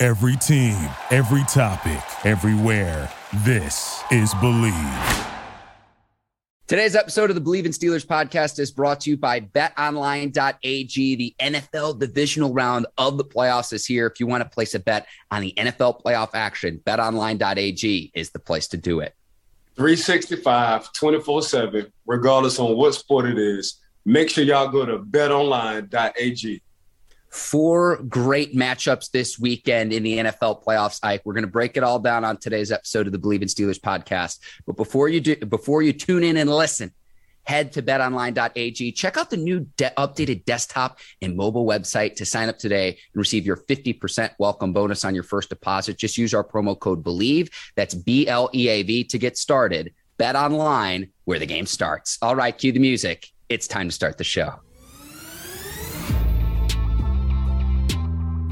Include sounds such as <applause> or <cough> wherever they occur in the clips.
Every team, every topic, everywhere. This is Bleav. Today's episode of the Bleav in Steelers podcast is brought to you by betonline.ag. The NFL divisional round of the playoffs is here. If you want to place a bet on the NFL playoff action, betonline.ag is the place to do it. 365, 24 7, regardless on what sport it is. Make sure y'all go to betonline.ag. Four great matchups this weekend in the NFL playoffs. Ike, we're going to break it all down on today's episode of the Bleav in Steelers podcast. But before you do, before you tune in and listen, head to betonline.ag. Check out the new de- updated desktop and mobile website to sign up today and receive your 50% welcome bonus on your first deposit. Just use our promo code BLEAV. That's B L E A V to get started. Bet online where the game starts. All right, cue the music. It's time to start the show.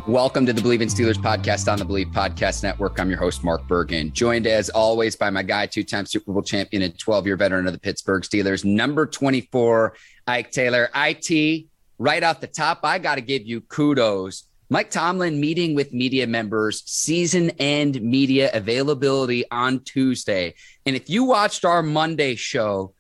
Welcome to the Bleav in Steelers podcast on the Bleav Podcast Network. I'm your host, Mark Bergen, joined as always by my guy, two time Super Bowl champion and 12 year veteran of the Pittsburgh Steelers, number 24, Ike Taylor. IT, right off the top, I got to give you kudos. Mike Tomlin meeting with media members, season end media availability on Tuesday. And if you watched our Monday show,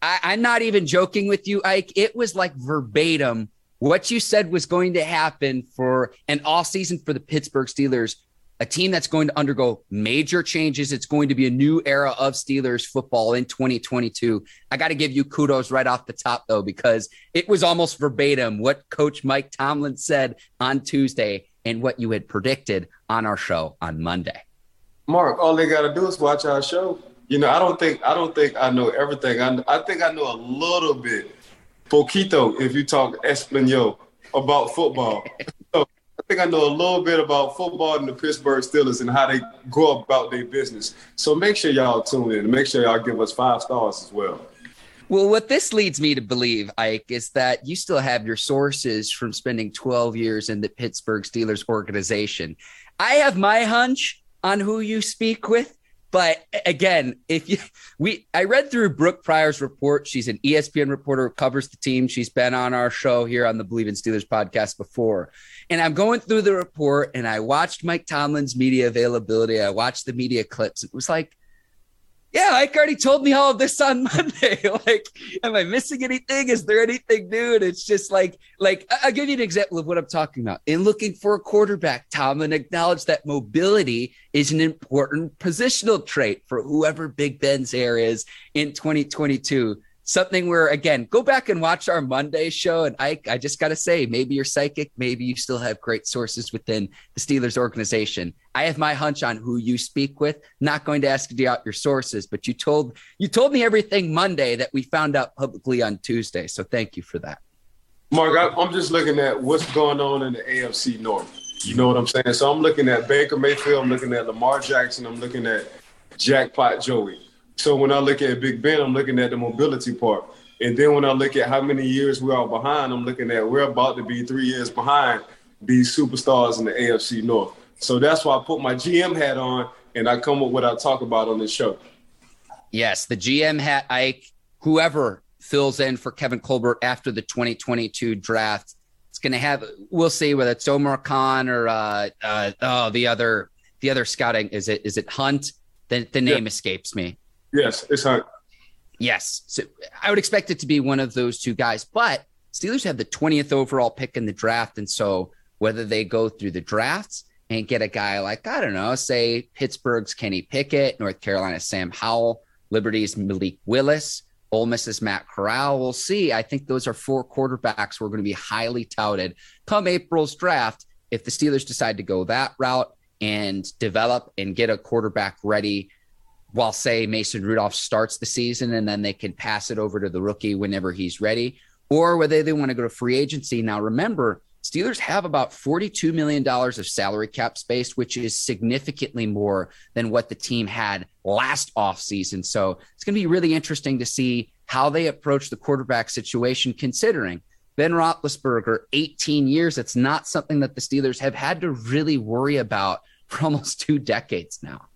I, I'm not even joking with you, Ike. It was like verbatim what you said was going to happen for an off season for the Pittsburgh Steelers, a team that's going to undergo major changes. It's going to be a new era of Steelers football in 2022. I got to give you kudos right off the top, though, because it was almost verbatim what Coach Mike Tomlin said on Tuesday and what you had predicted on our show on Monday. Mark, all they got to do is watch our show. You know, I don't think I don't think I know everything. I, I think I know a little bit poquito if you talk Espanol about football. so I think I know a little bit about football and the Pittsburgh Steelers and how they go about their business. So make sure y'all tune in and make sure y'all give us five stars as well. Well, what this leads me to believe, Ike, is that you still have your sources from spending 12 years in the Pittsburgh Steelers organization. I have my hunch on who you speak with, but again, if you <laughs> we I read through Brooke Pryor's report. She's an ESPN reporter who covers the team. She's been on our show here on the Bleav in Steelers podcast before. And I'm going through the report and I watched Mike Tomlin's media availability. I watched the media clips. It was like yeah, Ike already told me all of this on <laughs> Monday. like, am I missing anything? Is there anything new? And it's just like, like I'll give you an example of what I'm talking about. In looking for a quarterback, Tom, and acknowledge that mobility is an important positional trait for whoever Big Ben's heir is in 2022 something where again go back and watch our monday show and i i just gotta say maybe you're psychic maybe you still have great sources within the steelers organization. I have my hunch on who you speak with. Not going to ask you out your sources but you told you told me everything monday that we found out publicly on tuesday so thank you for that. Mark I, i'm just looking at what's going on in the afc north. You know what i'm saying? So i'm looking at baker mayfield i'm looking at lamar jackson i'm looking at jackpot joey so when I look at Big Ben, I'm looking at the mobility part. And then when I look at how many years we are behind, I'm looking at we're about to be three years behind these superstars in the AFC North. So that's why I put my GM hat on and I come up with what I talk about on this show. Yes, the GM hat, Ike, whoever fills in for Kevin Colbert after the 2022 draft, it's going to have, we'll see whether it's Omar Khan or, uh, uh, oh, the other, the other scouting. Is it, is it Hunt? The, the name yeah. escapes me. Yes, it's Hunt. Yes. So I would expect it to be one of those two guys, but Steelers have the 20th overall pick in the draft. And so whether they go through the drafts and get a guy like, I don't know, say Pittsburgh's Kenny Pickett, North Carolina's Sam Howell, Liberty's Malik Willis, Ole Miss's Matt Corral, we'll see. I think those are four quarterbacks who are going to be highly touted come April's draft. If the Steelers decide to go that route and develop and get a quarterback ready while say Mason Rudolph starts the season and then they can pass it over to the rookie whenever he's ready, or whether they want to go to free agency. Now, remember, Steelers have about $42 million of salary cap space, which is significantly more than what the team had last offseason. So it's going to be really interesting to see how they approach the quarterback situation, considering Ben Roethlisberger, 18 years. It's not something that the Steelers have had to really worry about for <laughs> almost two decades now.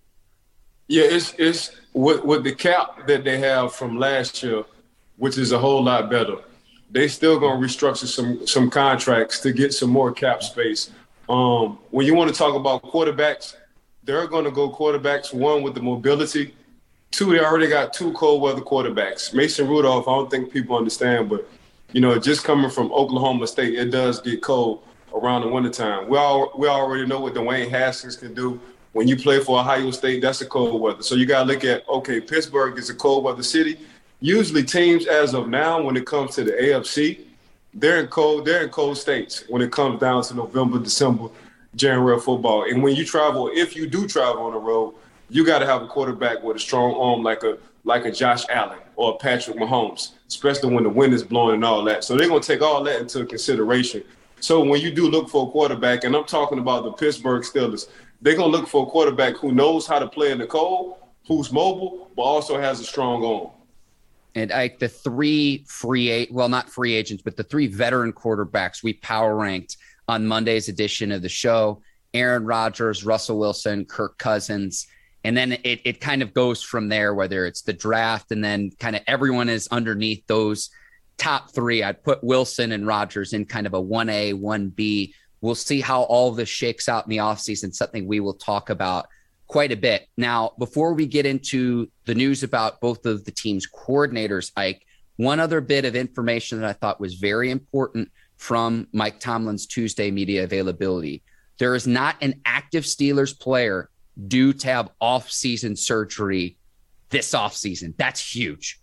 Yeah, it's it's with, with the cap that they have from last year, which is a whole lot better. They still gonna restructure some some contracts to get some more cap space. Um, when you want to talk about quarterbacks, they're gonna go quarterbacks one with the mobility. Two, they already got two cold weather quarterbacks. Mason Rudolph, I don't think people understand, but you know, just coming from Oklahoma State, it does get cold around the wintertime. We all we already know what Dwayne Haskins can do when you play for Ohio State, that's a cold weather. So you got to look at okay, Pittsburgh is a cold weather city. Usually, teams as of now, when it comes to the AFC, they're in cold. They're in cold states when it comes down to November, December, January football. And when you travel, if you do travel on the road, you got to have a quarterback with a strong arm like a like a Josh Allen or a Patrick Mahomes, especially when the wind is blowing and all that. So they're gonna take all that into consideration. So when you do look for a quarterback, and I'm talking about the Pittsburgh Steelers, they're gonna look for a quarterback who knows how to play in the cold, who's mobile, but also has a strong arm. And Ike, the three free well, not free agents, but the three veteran quarterbacks we power ranked on Monday's edition of the show: Aaron Rodgers, Russell Wilson, Kirk Cousins. And then it, it kind of goes from there, whether it's the draft and then kind of everyone is underneath those top three. I'd put Wilson and Rodgers in kind of a 1A, 1B We'll see how all this shakes out in the offseason, something we will talk about quite a bit. Now, before we get into the news about both of the team's coordinators, Ike, one other bit of information that I thought was very important from Mike Tomlin's Tuesday media availability. There is not an active Steelers player due to have off-season surgery this offseason. That's huge.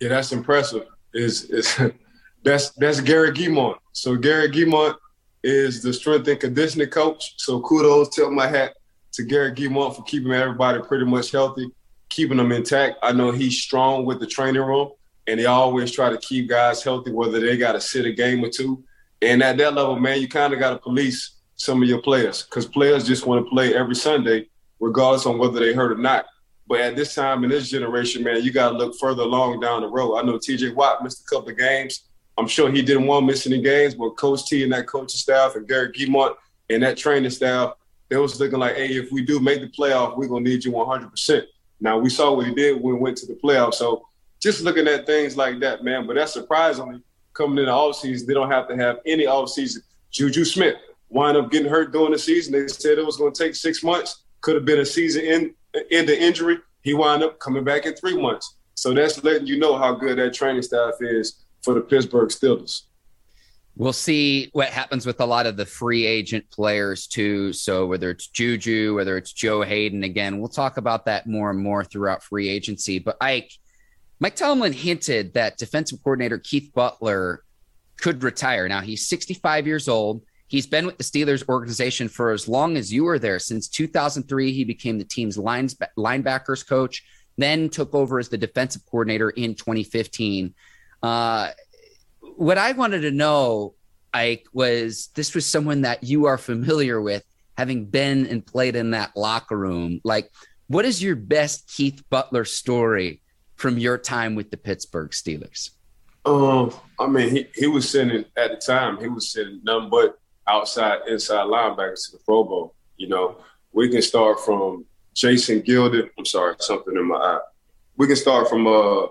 Yeah, that's impressive. Is is <laughs> that's that's Gary Giemont. So Gary Giemont is the strength and conditioning coach. So kudos, tip my hat to Gary Giemont for keeping everybody pretty much healthy, keeping them intact. I know he's strong with the training room, and they always try to keep guys healthy, whether they got to sit a game or two. And at that level, man, you kind of got to police some of your players because players just want to play every Sunday, regardless on whether they hurt or not. But at this time in this generation, man, you got to look further along down the road. I know T.J. Watt missed a couple of games I'm sure he didn't want missing the games, but Coach T and that coaching staff and Gary Giemont and that training staff, they was looking like, hey, if we do make the playoff, we're gonna need you 100%. Now we saw what he did when we went to the playoff. So just looking at things like that, man. But that's surprisingly coming in the offseason, they don't have to have any offseason. Juju Smith wind up getting hurt during the season. They said it was going to take six months. Could have been a season in in the injury. He wound up coming back in three months. So that's letting you know how good that training staff is for the Pittsburgh Steelers. We'll see what happens with a lot of the free agent players too. So whether it's Juju, whether it's Joe Haden, again, we'll talk about that more and more throughout free agency. But Ike, Mike Tomlin hinted that defensive coordinator Keith Butler could retire. Now he's 65 years old. He's been with the Steelers organization for as long as you were there. Since 2003, he became the team's linebackers coach, then took over as the defensive coordinator in 2015. Uh, what I wanted to know, Ike, was this was someone that you are familiar with, having been and played in that locker room. Like, what is your best Keith Butler story from your time with the Pittsburgh Steelers? Um, I mean, he, he was sending at the time, he was sending none but outside, inside linebackers to the Pro Bowl. You know, we can start from Jason Gildon. I'm sorry, something in my eye. We can start from uh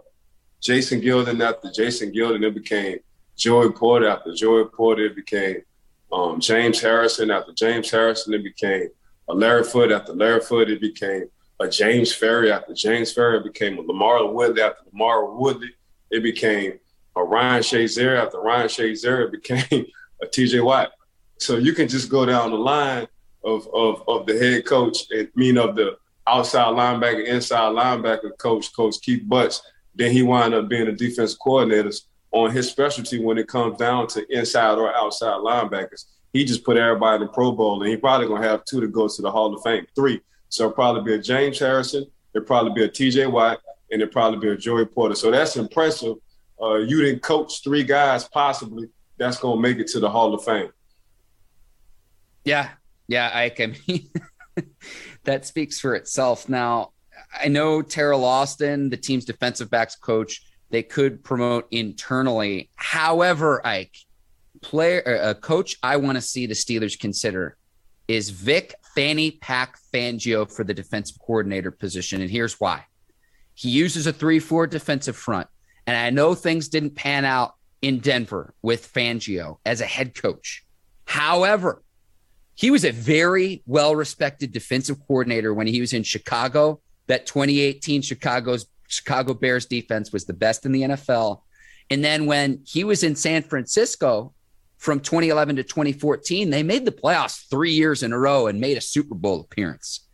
Jason Gildon after Jason Gildon. it became Joey Porter. After Joey Porter, it became um, James Harrison. After James Harrison, it became a Larry Foote. After Larry Foote, it became a James Farrior. After James Farrior, it became a LaMarr Woodley. After LaMarr Woodley, it became a Ryan Shazier. After Ryan Shazier, it became <laughs> a TJ Watt. So you can just go down the line of, of, of the head coach and mean of the outside linebacker, inside linebacker coach, Coach Keith Butts then he wound up being a defense coordinator on his specialty when it comes down to inside or outside linebackers. He just put everybody in the Pro Bowl, and he probably gonna have two to go to the Hall of Fame, three. So it'll probably be a James Harrison, it'll probably be a T.J. Watt, and it'll probably be a Joey Porter. So that's impressive. Uh, you didn't coach three guys possibly that's going to make it to the Hall of Fame. Yeah, yeah, I, can. <laughs> that speaks for itself. Now, I know Teryl Austin, the team's defensive backs coach, they could promote internally. However, Ike, player, uh, a coach I want to see the Steelers consider is Vic Fanny Pack Fangio for the defensive coordinator position. And here's why he uses a 3 4 defensive front. And I know things didn't pan out in Denver with Fangio as a head coach. However, he was a very well respected defensive coordinator when he was in Chicago. That 2018 Chicago's Chicago Bears defense was the best in the NFL. And then when he was in San Francisco from 2011 to 2014, they made the playoffs three years in a row and made a Super Bowl appearance.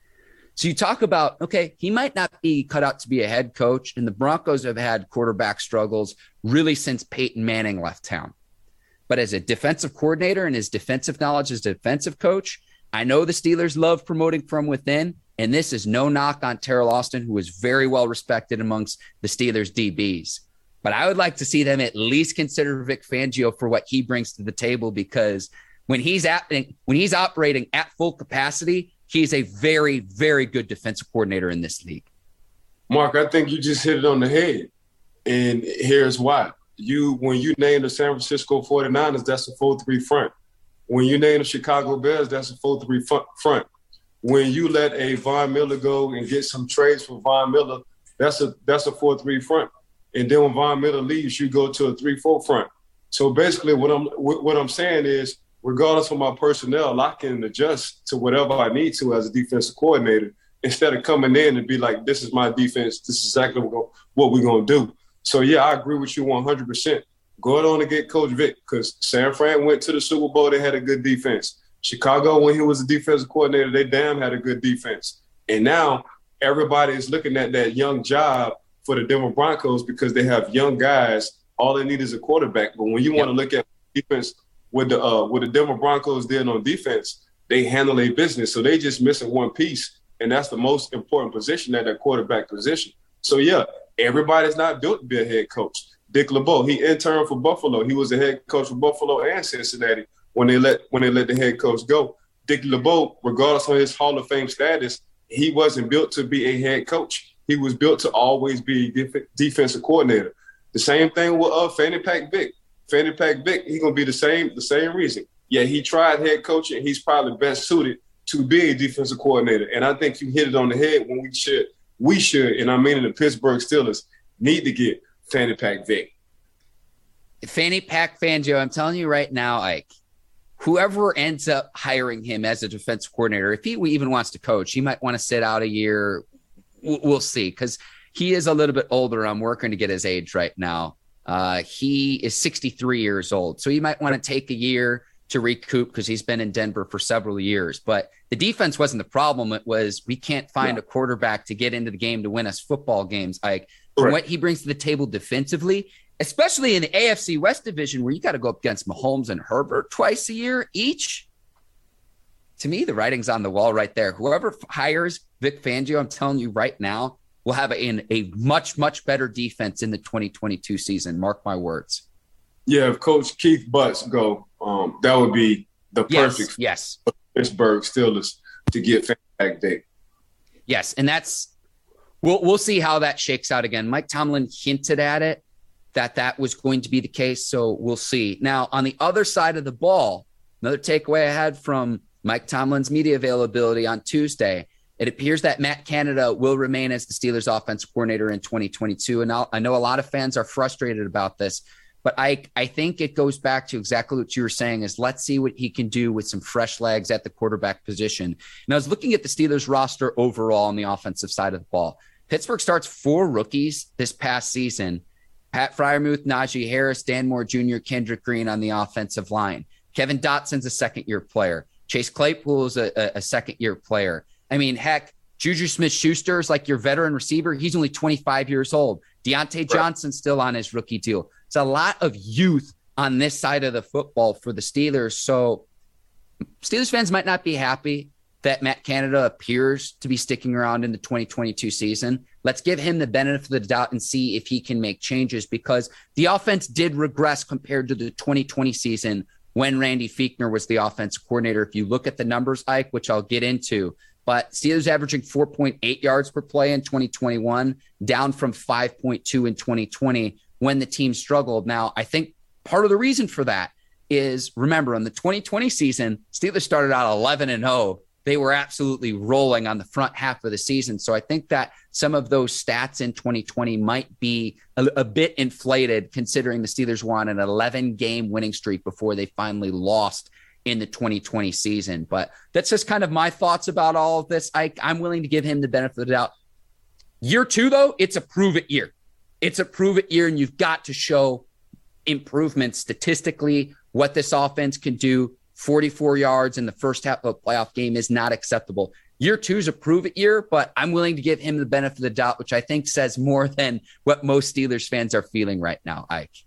So you talk about, okay, he might not be cut out to be a head coach, and the Broncos have had quarterback struggles really since Peyton Manning left town. But as a defensive coordinator and his defensive knowledge as a defensive coach, I know the Steelers love promoting from within. And this is no knock on Teryl Austin, who is very well respected amongst the Steelers DBs. But I would like to see them at least consider Vic Fangio for what he brings to the table because when he's at when he's operating at full capacity, he's a very, very good defensive coordinator in this league. Mark, I think you just hit it on the head. And here's why. You when you name the San Francisco 49ers, that's a 4-3 front. When you name the Chicago Bears, that's a 4-3 front. When you let a Von Miller go and get some trades for Von Miller, that's a that's a 4-3 front. And then when Von Miller leaves, you go to a 3-4 front. So basically what I'm what I'm saying is regardless of my personnel, I can adjust to whatever I need to as a defensive coordinator instead of coming in and be like, this is my defense. This is exactly what we're going to do. So, yeah, I agree with you 100%. Go on and get Coach Vic because San Fran went to the Super Bowl. They had a good defense. Chicago, when he was a defensive coordinator, they damn had a good defense. And now everybody is looking at that young job for the Denver Broncos because they have young guys. All they need is a quarterback. But when you yep. want to look at defense – with the uh, what the Denver Broncos did on defense, they handle a business. So they just missing one piece, and that's the most important position at that quarterback position. So yeah, everybody's not built to be a head coach. Dick LeBeau, he interned for Buffalo. He was a head coach for Buffalo and Cincinnati when they let when they let the head coach go. Dick LeBeau, regardless of his Hall of Fame status, he wasn't built to be a head coach. He was built to always be a defensive coordinator. The same thing with uh, Fanny Pack Vic. Fanny Pack Vic, he's gonna be the same the same reason. Yeah, he tried head coaching. He's probably best suited to be a defensive coordinator. And I think you hit it on the head when we should we should, and I mean in the Pittsburgh Steelers need to get Fanny Pack Vic. Fanny Pack Fangio, I'm telling you right now, Ike, whoever ends up hiring him as a defensive coordinator, if he even wants to coach, he might want to sit out a year. We'll see because he is a little bit older. I'm working to get his age right now. Uh, he is 63 years old, so he might want to take a year to recoup because he's been in Denver for several years. But the defense wasn't the problem. It was we can't find yeah. a quarterback to get into the game to win us football games. Like what he brings to the table defensively, especially in the AFC West division where you got to go up against Mahomes and Herbert twice a year each. To me, the writing's on the wall right there. Whoever hires Vic Fangio, I'm telling you right now, will have a, a much, much better defense in the 2022 season. Mark my words. Yeah, if Coach Keith Butts go, um, that would be the perfect yes, yes. Pittsburgh Steelers to get back day. Yes, and that's we'll we'll see how that shakes out again. Mike Tomlin hinted at it that that was going to be the case, so we'll see. Now, on the other side of the ball, another takeaway I had from Mike Tomlin's media availability on Tuesday it appears that Matt Canada will remain as the Steelers offensive coordinator in 2022. And I'll, i know a lot of fans are frustrated about this, but I, I think it goes back to exactly what you were saying is let's see what he can do with some fresh legs at the quarterback position. And I was looking at the Steelers roster overall on the offensive side of the ball. Pittsburgh starts four rookies this past season. Pat Freiermuth, Najee Harris, Dan Moore Jr., Kendrick Green on the offensive line. Kevin Dotson's a second year player. Chase Claypool is a, a, a second year player. I mean, heck, Juju Smith Schuster is like your veteran receiver. He's only 25 years old. Right. Johnson's still on his rookie deal. It's a lot of youth on this side of the football for the Steelers. So Steelers fans might not be happy that Matt Canada appears to be sticking around in the 2022 season. Let's give him the benefit of the doubt and see if he can make changes because the offense did regress compared to the 2020 season when Randy Fichtner was the offense coordinator. If you look at the numbers, Ike, which I'll get into, but Steelers averaging 4.8 yards per play in 2021, down from 5.2 in 2020 when the team struggled. Now, I think part of the reason for that is remember in the 2020 season, Steelers started out 11 and 0. They were absolutely rolling on the front half of the season. So I think that some of those stats in 2020 might be a, a bit inflated considering the Steelers were on an 11 game winning streak before they finally lost in the 2020 season. But that's just kind of my thoughts about all of this. I, I'm willing to give him the benefit of the doubt. Year two, though, it's a prove it year. It's a prove it year, and you've got to show improvement statistically, what this offense can do. 44 yards in the first half of a playoff game is not acceptable. Year two is a prove it year, but I'm willing to give him the benefit of the doubt, which I think says more than what most Steelers fans are feeling right now, Ike.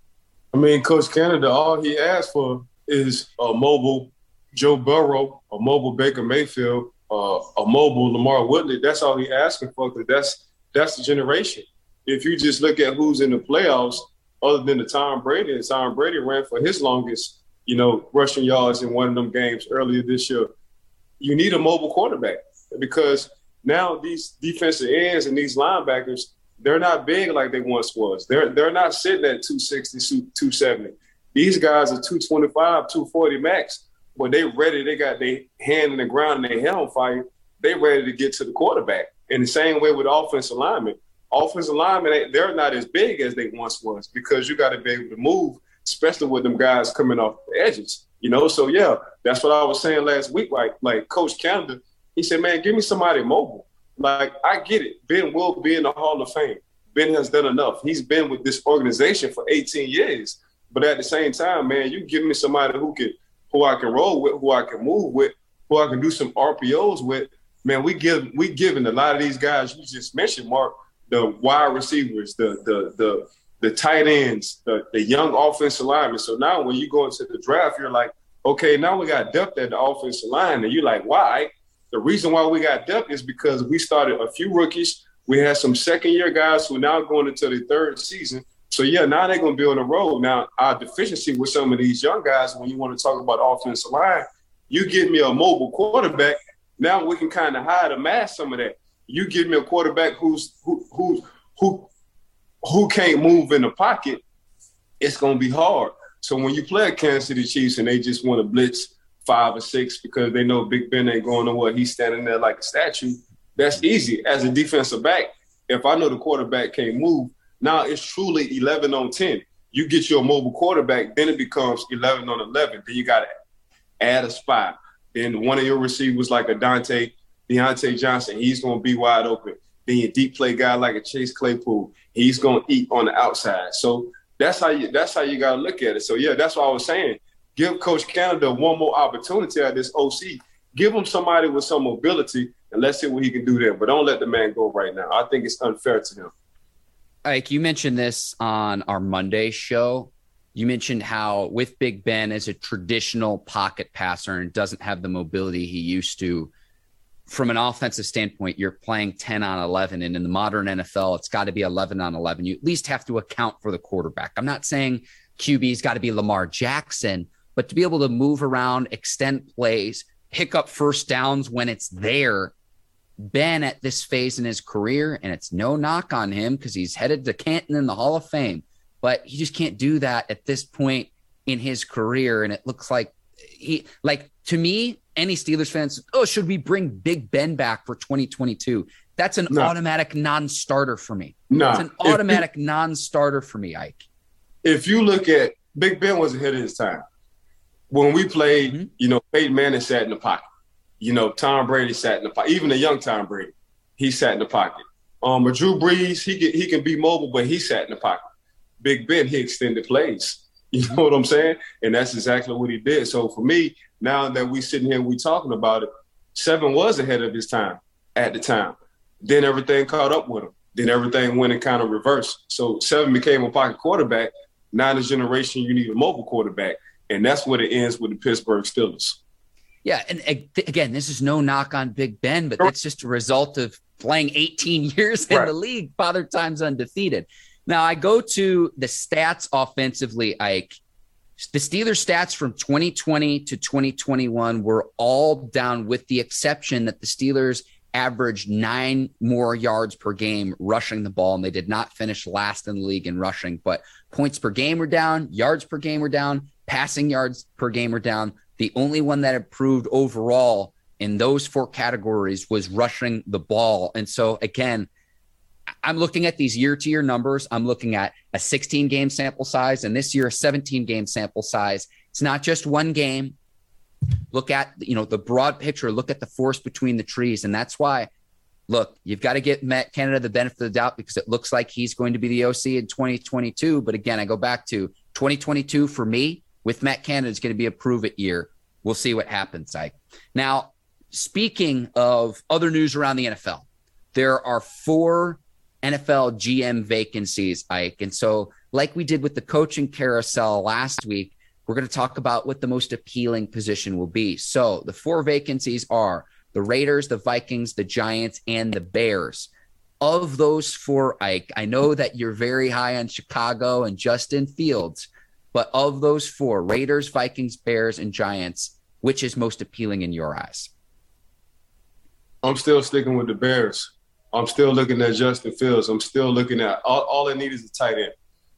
I mean, Coach Canada, all he asked for is a mobile Joe Burrow, a mobile Baker Mayfield, uh, a mobile Lamar Woodley. That's all he asking for because that's that's the generation. If you just look at who's in the playoffs, other than the Tom Brady, and Tom Brady ran for his longest, you know, rushing yards in one of them games earlier this year. You need a mobile quarterback because now these defensive ends and these linebackers, they're not big like they once was. They're they're not sitting at 260, 270. These guys are 225, 240 max. When they ready, they got their hand in the ground and their head on fire. They ready to get to the quarterback. And the same way with offensive linemen. Offensive linemen, they're not as big as they once was because you got to be able to move, especially with them guys coming off the edges. You know, so yeah, that's what I was saying last week. Like, like Coach Canada, he said, "Man, give me somebody mobile." Like, I get it. Ben will be in the Hall of Fame. Ben has done enough. He's been with this organization for 18 years. But at the same time, man, you give me somebody who can who I can roll with, who I can move with, who I can do some RPOs with. Man, we give we giving a lot of these guys you just mentioned, Mark, the wide receivers, the the the the tight ends, the, the young offensive linemen. So now when you go into the draft, you're like, okay, now we got depth at the offensive line. And you're like, why? The reason why we got depth is because we started a few rookies. We had some second year guys who are now going into the third season. So yeah, now they're going to be on the road. Now our deficiency with some of these young guys, when you want to talk about offensive line, you give me a mobile quarterback. Now we can kind of hide and mask some of that. You give me a quarterback who's who who who who can't move in the pocket. It's going to be hard. So when you play a Kansas City Chiefs and they just want to blitz five or six because they know Big Ben ain't going nowhere, he's standing there like a statue. That's easy as a defensive back. If I know the quarterback can't move, now it's truly 11 on 10. You get your mobile quarterback, then it becomes 11 on 11. Then you got to add a spot. Then one of your receivers, like a Dante, Diontae Johnson, he's going to be wide open. Then your deep play guy like a Chase Claypool, he's to eat on the outside. So that's how you that's how you got to look at it. So yeah, that's what I was saying. Give Coach Canada one more opportunity at this OC. Give him somebody with some mobility, and let's see what he can do there. But don't let the man go right now. I think it's unfair to him. Ike, you mentioned this on our Monday show. You mentioned how with Big Ben as a traditional pocket passer and doesn't have the mobility he used to. From an offensive standpoint, you're playing 10 on 11. And in the modern NFL, it's got to be 11 on 11. You at least have to account for the quarterback. I'm not saying QB's got to be Lamar Jackson, but to be able to move around, extend plays, pick up first downs when it's there Ben at this phase in his career, and it's no knock on him because he's headed to Canton in the Hall of Fame, but he just can't do that at this point in his career. And it looks like he, like to me, any Steelers fans, oh, should we bring Big Ben back for 2022? That's an no. automatic non-starter for me. No, it's an automatic you, non-starter for me, Ike. If you look at Big Ben was ahead of his time. When we played, mm-hmm. you know, Peyton Manning sat in the pocket. You know, Tom Brady sat in the pocket. Even the young Tom Brady, he sat in the pocket. Um, but Drew Brees, he can, he can be mobile, but he sat in the pocket. Big Ben, he extended plays. <laughs> You know what I'm saying? And that's exactly what he did. So for me, now that we sitting here and we talking about it, seven was ahead of his time at the time. Then everything caught up with him. Then everything went and kind of reversed. So seven became a pocket quarterback. Now in this generation, you need a mobile quarterback. And that's what it ends with the Pittsburgh Steelers. Yeah, and again, this is no knock on Big Ben, but it's just a result of playing 18 <laughs> years in right. the league, father times undefeated. Now I go to the stats offensively, Ike. The Steelers stats from 2020 to 2021 were all down, with the exception that the Steelers averaged nine more yards per game rushing the ball, and they did not finish last in the league in rushing. But points per game were down, yards per game were down, passing yards per game were down. The only one that improved overall in those four categories was rushing the ball. And so, again, I'm looking at these year to year numbers. I'm looking at a 16 game sample size and this year a 17 game sample size. It's not just one game. Look at, you know, the broad picture, look at the forest between the trees. And that's why, look, you've got to get Matt Canada the benefit of the doubt because it looks like he's going to be the OC in 2022. But again, I go back to 2022 for me with Matt Canada is going to be a prove it year. We'll see what happens, Ike. Now, speaking of other news around the NFL, there are four NFL GM vacancies, Ike. And so, like we did with the coaching carousel last week, we're going to talk about what the most appealing position will be. So, the four vacancies are the Raiders, the Vikings, the Giants, and the Bears. Of those four, Ike, I know that you're very high on Chicago and Justin Fields, but of those four, Raiders, Vikings, Bears, and Giants, which is most appealing in your eyes? I'm still sticking with the Bears. I'm still looking at Justin Fields. I'm still looking at all, all they need is a tight end.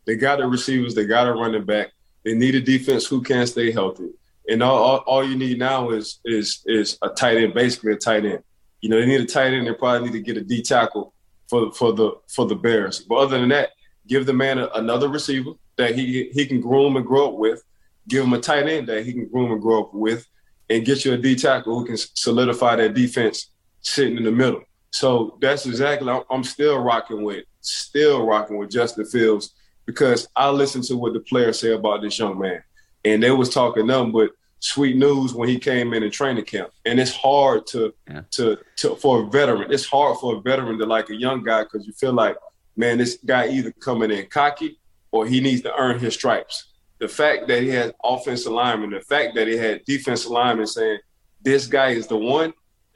They got the receivers, they got a running back. They need a defense who can stay healthy. And all, all, all, you need now is is is a tight end, basically a tight end. You know, they need a tight end. They probably need to get a D tackle for for the for the Bears. But other than that, give the man a, another receiver that he he can groom and grow up with. Give him a tight end that he can groom and grow up with, and get you a D tackle who can solidify that defense sitting in the middle. So that's exactly I'm still rocking with, still rocking with Justin Fields because I listened to what the players say about this young man, and they was talking nothing but sweet news when he came in in training camp. And it's hard to yeah. to to for a veteran. It's hard for a veteran to like a young guy because you feel like, man, this guy either coming in cocky or he needs to earn his stripes. The fact that he has offensive linemen, the fact that he had defensive linemen saying this guy is the one,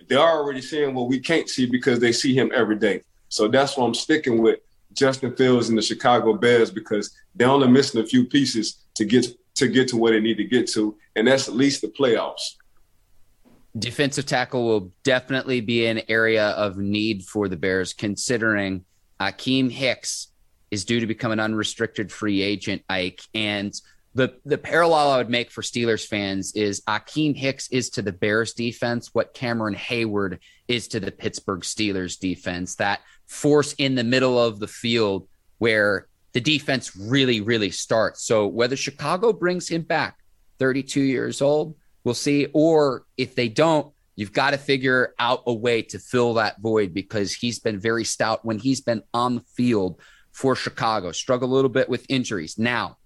they're already seeing what we can't see because they see him every day. So that's why I'm sticking with Justin Fields and the Chicago Bears because they're only missing a few pieces to get to get to where they need to get to, and that's at least the playoffs. Defensive tackle will definitely be an area of need for the Bears, considering Akiem Hicks is due to become an unrestricted free agent, Ike, and the the parallel I would make for Steelers fans is Akiem Hicks is to the Bears defense what Cameron Heyward is to the Pittsburgh Steelers defense. That force in the middle of the field where the defense really, really starts. So whether Chicago brings him back, 32 years old, we'll see. Or if they don't, you've got to figure out a way to fill that void because he's been very stout when he's been on the field for Chicago. Struggle a little bit with injuries. Now,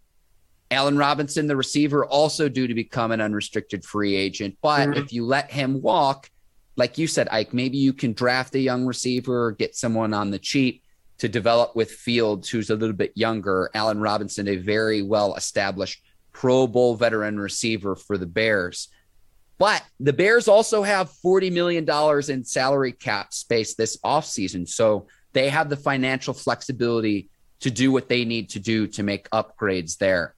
Allen Robinson, the receiver, also due to become an unrestricted free agent. But mm-hmm. if you let him walk, like you said, Ike, maybe you can draft a young receiver or get someone on the cheap to develop with Fields, who's a little bit younger. Allen Robinson, a very well established Pro Bowl veteran receiver for the Bears. But the Bears also have $40 million in salary cap space this offseason. So they have the financial flexibility to do what they need to do to make upgrades there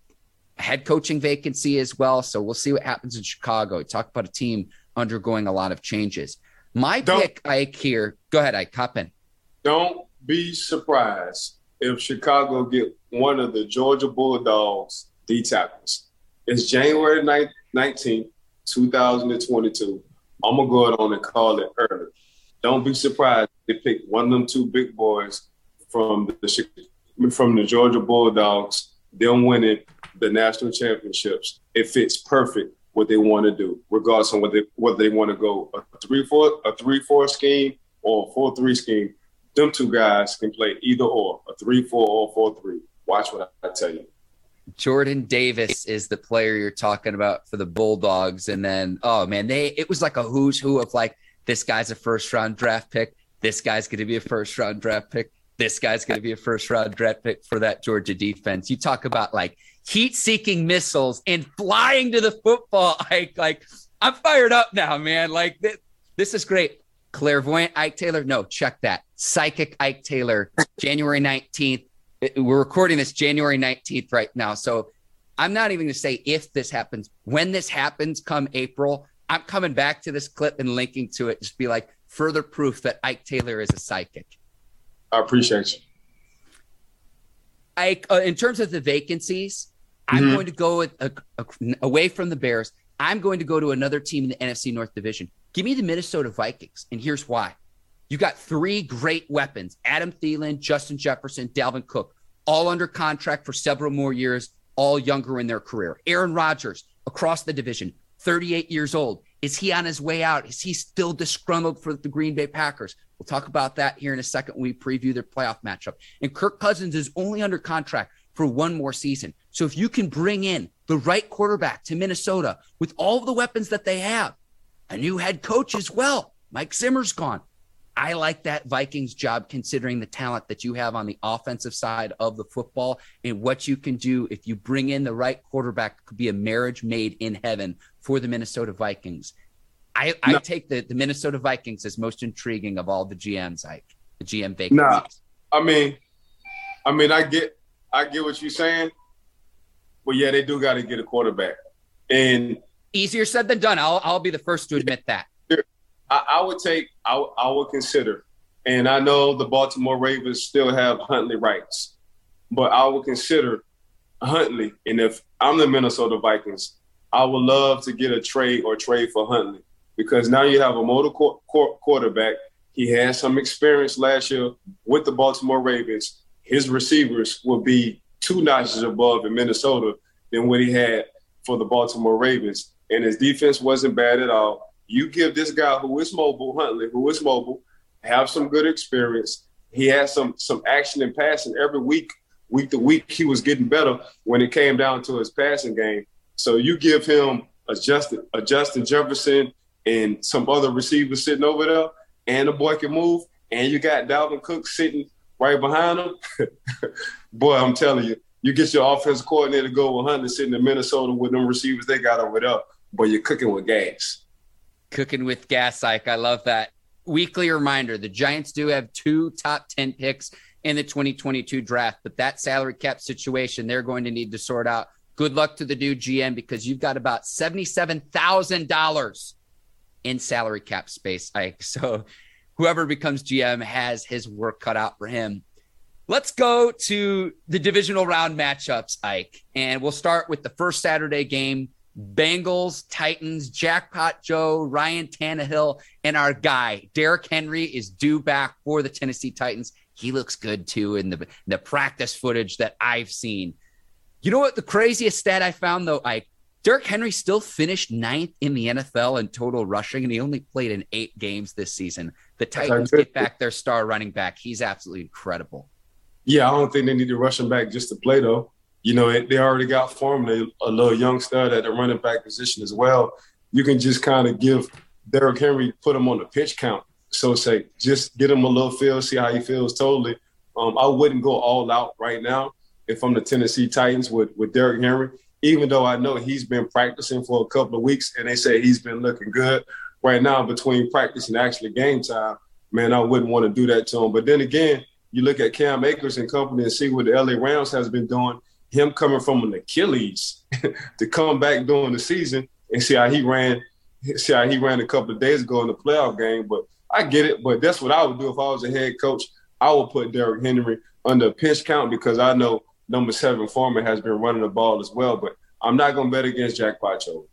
head coaching vacancy as well. So we'll see what happens in Chicago. Talk about a team undergoing a lot of changes. My don't, pick, Ike, here. Go ahead, Ike. Hop in. Don't be surprised if Chicago get one of the Georgia Bulldogs D tackles. It's January 19th, 2022. I'm gonna go out on and call it early. Don't be surprised they pick one of them two big boys from the from the Georgia Bulldogs. Them winning the national championships, it fits perfect what they want to do, regardless of what they whether they want to go a three four a three four scheme or a four three scheme. Them two guys can play either or a three four or four three. Watch what I tell you. Jordan Davis is the player you're talking about for the Bulldogs, and then oh man, they it was like a who's who of like this guy's a first round draft pick, this guy's going to be a first round draft pick, this guy's going to be a first round draft pick for that Georgia defense. You talk about like heat seeking missiles and flying to the football. <laughs> Like, like I'm fired up now, man. Like this, this is great. Clairvoyant Ike Taylor. No, check that. Psychic Ike Taylor, January 19th. We're recording this January 19th right now. So I'm not even going to say if this happens. When this happens come April, I'm coming back to this clip and linking to it. Just be like further proof that Ike Taylor is a psychic. I appreciate you. Ike, uh, in terms of the vacancies, mm-hmm. I'm going to go with, uh, away from the Bears. I'm going to go to another team in the NFC North Division. Give me the Minnesota Vikings. And here's why. You got three great weapons Adam Thielen, Justin Jefferson, Dalvin Cook, all under contract for several more years, all younger in their career. Aaron Rodgers across the division, 38 years old. Is he on his way out? Is he still disgruntled for the Green Bay Packers? We'll talk about that here in a second when we preview their playoff matchup. And Kirk Cousins is only under contract for one more season. So if you can bring in the right quarterback to Minnesota with all the weapons that they have, a new head coach as well, Mike Zimmer's gone. I like that Vikings job considering the talent that you have on the offensive side of the football and what you can do if you bring in the right quarterback could be a marriage made in heaven for the Minnesota Vikings. I, I take the, the Minnesota Vikings as most intriguing of all the GMs, like the GM vacancies. Nah, I mean, I mean, I get, I get what you're saying, but yeah, they do got to get a quarterback, and easier said than done. I'll, I'll be the first to admit that. I, I would take, I, I would consider, and I know the Baltimore Ravens still have Huntley rights, but I would consider Huntley. And if I'm the Minnesota Vikings, I would love to get a trade or trade for Huntley because now you have a motor qu- qu- quarterback. He has some experience last year with the Baltimore Ravens. His receivers will be two notches above in Minnesota than what he had for the Baltimore Ravens. And his defense wasn't bad at all. You give this guy who is mobile, Huntley, who is mobile, have some good experience. He has some some action and passing every week, week to week. He was getting better when it came down to his passing game. So you give him a Justin, a Justin Jefferson and some other receivers sitting over there, and the boy can move, and you got Dalvin Cook sitting right behind him. <laughs> boy, I'm telling you, you get your offensive coordinator to go with Huntley sitting in Minnesota with them receivers they got over there, but you're cooking with gas. Cooking with gas, Ike. I love that. Weekly reminder the Giants do have two top 10 picks in the 2022 draft, but that salary cap situation they're going to need to sort out. Good luck to the new GM because you've got about $77,000 in salary cap space, <laughs> Ike. So whoever becomes GM has his work cut out for him. Let's go to the divisional round matchups, Ike. And we'll start with the first Saturday game Bengals, Titans, Jackpot Joe, Ryan Tannehill, and our guy, Derrick Henry, is due back for the Tennessee Titans. He looks good too in the, the practice footage that I've seen. You know what? The craziest stat I found, though, I Derrick Henry still finished ninth in the NFL in total rushing, and he only played in eight games this season. The Titans get back their star running back. He's absolutely incredible. Yeah, I don't think they need to rush him back just to play, though you know, they already got formed a, a little young stud at the running back position as well. You can just kind of give Derrick Henry, put him on the pitch count. So say, just get him a little feel, see how he feels totally. Um, I wouldn't go all out right now if I'm the Tennessee Titans with, with Derrick Henry, even though I know he's been practicing for a couple of weeks and they say he's been looking good. Right now, between practice and actually game time, man, I wouldn't want to do that to him. But then again, you look at Cam Akers and company and see what the LA Rams has been doing – him coming from an Achilles <laughs> to come back during the season and see how he ran, see how he ran a couple of days ago in the playoff game. But I get it. But that's what I would do if I was a head coach. I would put Derrick Henry under a pinch count because I know number seven Foreman has been running the ball as well. But I'm not going to bet against Jackpot Joe.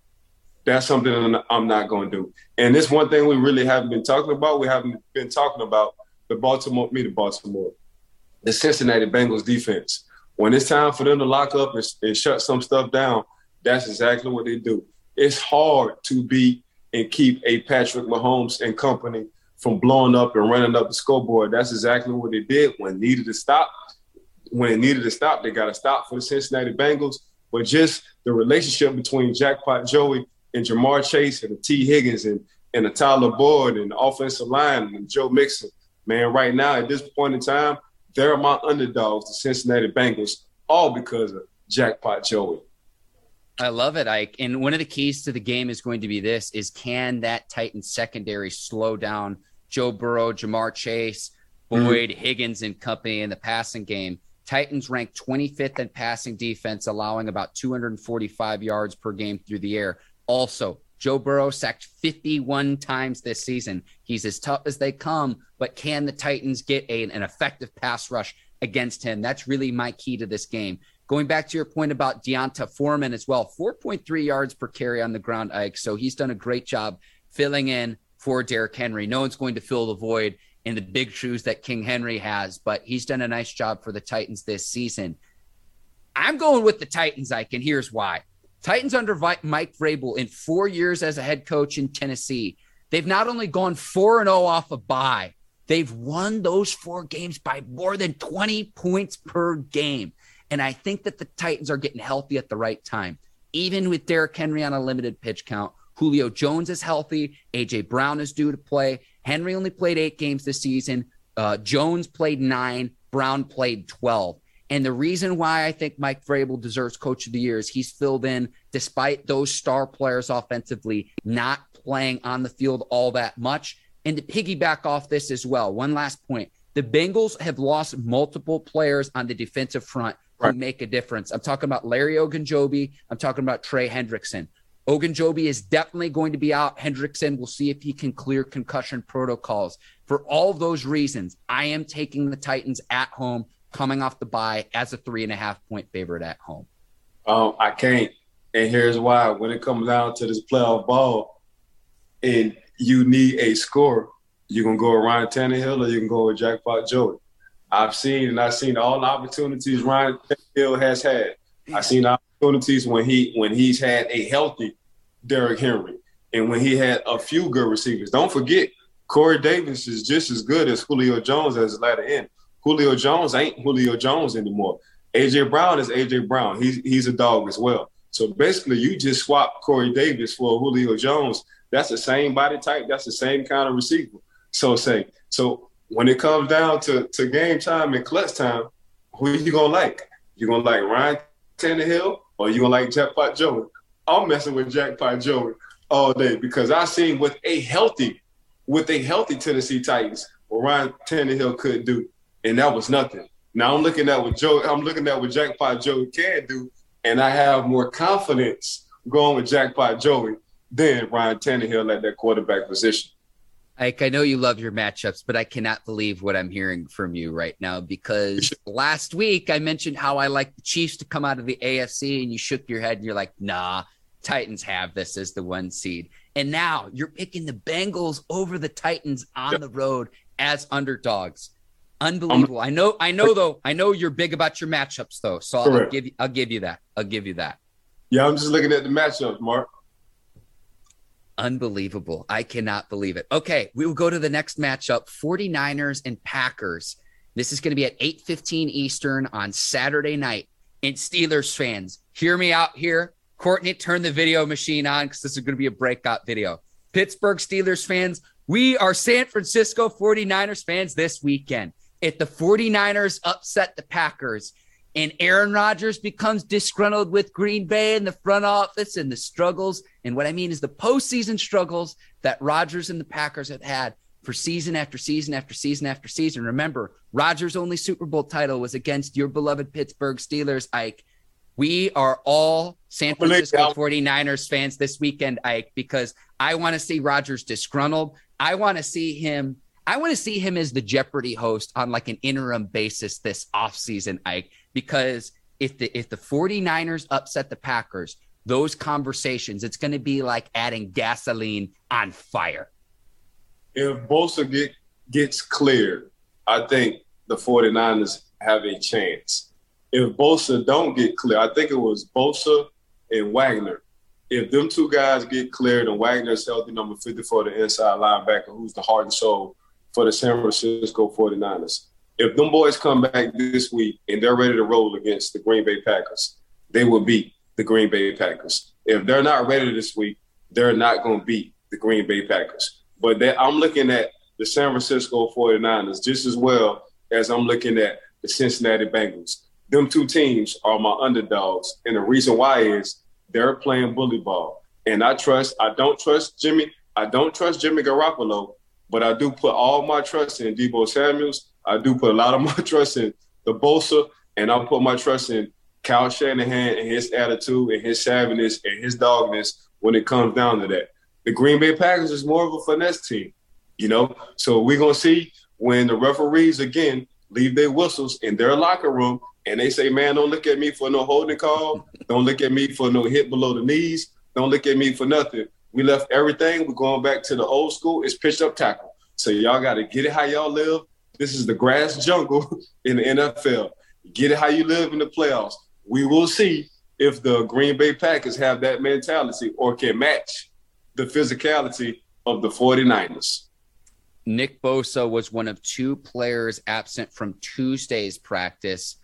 That's something I'm not going to do. And this one thing we really haven't been talking about. We haven't been talking about the Baltimore, me, the Baltimore, the Cincinnati Bengals defense when it's time for them to lock up and, and shut some stuff down, that's exactly what they do. It's hard to beat and keep a Patrick Mahomes and company from blowing up and running up the scoreboard. That's exactly what they did when needed to stop. When it needed to stop, they got to stop for the Cincinnati Bengals. But just the relationship between Jackpot Joey and Ja'Marr Chase and the Tee Higgins and, and the Tyler Boyd and the offensive line and Joe Mixon, man, right now at this point in time, they're my underdogs, the Cincinnati Bengals, all because of Jackpot Joey. I love it, Ike. And one of the keys to the game is going to be this: is can that Titan secondary slow down Joe Burrow, Ja'Marr Chase, mm-hmm. Boyd, mm-hmm. Higgins, and company in the passing game? Titans rank 25th in passing defense, allowing about 245 yards per game through the air. Also, Joe Burrow sacked 51 times this season. He's as tough as they come, but can the Titans get a, an effective pass rush against him? That's really my key to this game. Going back to your point about D'Onta Foreman as well, 4.3 yards per carry on the ground, Ike. So he's done a great job filling in for Derrick Henry. No one's going to fill the void in the big shoes that King Henry has, but he's done a nice job for the Titans this season. I'm going with the Titans, Ike, and here's why. Titans under Mike Vrabel in four years as a head coach in Tennessee, they've not only gone 4 0 off a bye, they've won those four games by more than 20 points per game. And I think that the Titans are getting healthy at the right time. Even with Derrick Henry on a limited pitch count, Julio Jones is healthy. AJ Brown is due to play. Henry only played eight games this season. Uh, Jones played nine. Brown played 12. And the reason why I think Mike Vrabel deserves Coach of the Year is he's filled in despite those star players offensively not playing on the field all that much. And to piggyback off this as well, one last point. The Bengals have lost multiple players on the defensive front right. who make a difference. I'm talking about Larry Ogunjobi. I'm talking about Trey Hendrickson. Ogunjobi is definitely going to be out. Hendrickson, we'll see if he can clear concussion protocols. For all those reasons, I am taking the Titans at home, coming off the bye as a three and a half point favorite at home. Um, I can't. And here's why. When it comes down to this playoff ball and you need a score, you can go with Ryan Tannehill or you can go with Jackpot Joey. I've seen and I've seen all the opportunities Ryan Hill has had. I've seen opportunities when he when he's had a healthy Derrick Henry and when he had a few good receivers. Don't forget, Corey Davis is just as good as Julio Jones as the latter end. Julio Jones ain't Julio Jones anymore. AJ Brown is AJ Brown. He's he's a dog as well. So basically, you just swap Corey Davis for Julio Jones. That's the same body type. That's the same kind of receiver. So say so when it comes down to, to game time and clutch time, who you gonna like? You gonna like Ryan Tannehill or you gonna like Jackpot Joey? I'm messing with Jackpot Joey all day because I seen with a healthy, with a healthy Tennessee Titans, what Ryan Tannehill could do, and that was nothing. Now I'm looking at what Joe, I'm looking at what Jackpot Joey can do, and I have more confidence going with Jackpot Joey than Ryan Tannehill at that quarterback position. Ike, I know you love your matchups, but I cannot believe what I'm hearing from you right now because <laughs> last week I mentioned how I like the Chiefs to come out of the AFC and you shook your head and you're like, nah, Titans have this as the one seed. And now you're picking the Bengals over the Titans on yep. the road as underdogs. Unbelievable. I know, I know though, I know you're big about your matchups though. So I'll, I'll give you I'll give you that. I'll give you that. Yeah, I'm just looking at the matchups, Mark. Unbelievable. I cannot believe it. Okay, we will go to the next matchup 49ers and Packers. This is going to be at 8:15 Eastern on Saturday night. And Steelers fans, hear me out here. Courtney, turn the video machine on because this is going to be a breakout video. Pittsburgh Steelers fans, we are San Francisco 49ers fans this weekend. If the 49ers upset the Packers, and Aaron Rodgers becomes disgruntled with Green Bay and the front office and the struggles. And what I mean is the postseason struggles that Rodgers and the Packers have had for season after season after season after season. Remember, Rodgers' only Super Bowl title was against your beloved Pittsburgh Steelers, Ike. We are all San Francisco 49ers fans this weekend, Ike, because I want to see Rodgers disgruntled. I want to see him. I want to see him as the Jeopardy host on like an interim basis this offseason, Ike because if the if the 49ers upset the Packers, those conversations, it's going to be like adding gasoline on fire. If Bosa get, gets cleared, I think the 49ers have a chance. If Bosa don't get clear, I think it was Bosa and Warner. If them two guys get cleared and Warner's healthy, number 50 for the inside linebacker, who's the heart and soul for the San Francisco 49ers, if them boys come back this week and they're ready to roll against the Green Bay Packers, they will beat the Green Bay Packers. If they're not ready this week, they're not going to beat the Green Bay Packers. But I'm looking at the San Francisco 49ers just as well as I'm looking at the Cincinnati Bengals. Them two teams are my underdogs. And the reason why is they're playing bully ball. And I trust, I don't trust Jimmy. I don't trust Jimmy Garoppolo, but I do put all my trust in Deebo Samuels. I do put a lot of <laughs> my trust in the Bosa, and I put my trust in Kyle Shanahan and his attitude and his savviness and his dogness when it comes down to that. The Green Bay Packers is more of a finesse team, you know. So we're gonna see when the referees again leave their whistles in their locker room and they say, "Man, don't look at me for no holding call. Don't look at me for no hit below the knees. Don't look at me for nothing." We left everything. We're going back to the old school. It's pitch up tackle. So y'all got to get it how y'all live. This is the grass jungle <laughs> in the NFL. Get it how you live in the playoffs. We will see if the Green Bay Packers have that mentality or can match the physicality of the 49ers. Nick Bosa was one of two players absent from Tuesday's practice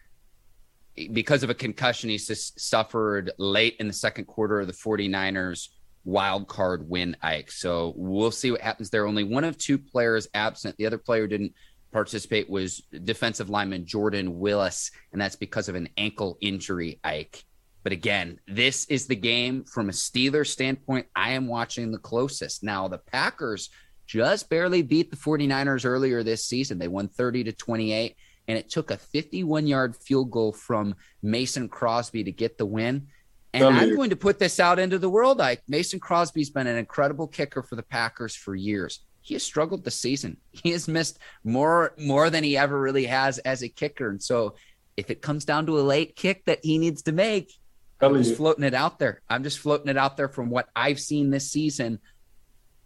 because of a concussion he suffered late in the second quarter of the 49ers wild card win Ike. So we'll see what happens there. Only one of two players absent. The other player didn't participate was defensive lineman Jordan Willis, and that's because of an ankle injury, Ike. But again, this is the game from a Steelers standpoint. I am watching the closest. Now, the Packers just barely beat the 49ers earlier this season. They won 30 to 28, and it took a 51 yard field goal from Mason Crosby to get the win. And I'm going to put this out into the world. Ike Mason Crosby's been an incredible kicker for the Packers for years he has struggled this season. He has missed more more than he ever really has as a kicker. And so if it comes down to a late kick that he needs to make, I'm just floating it out there. I'm just floating it out there from what I've seen this season.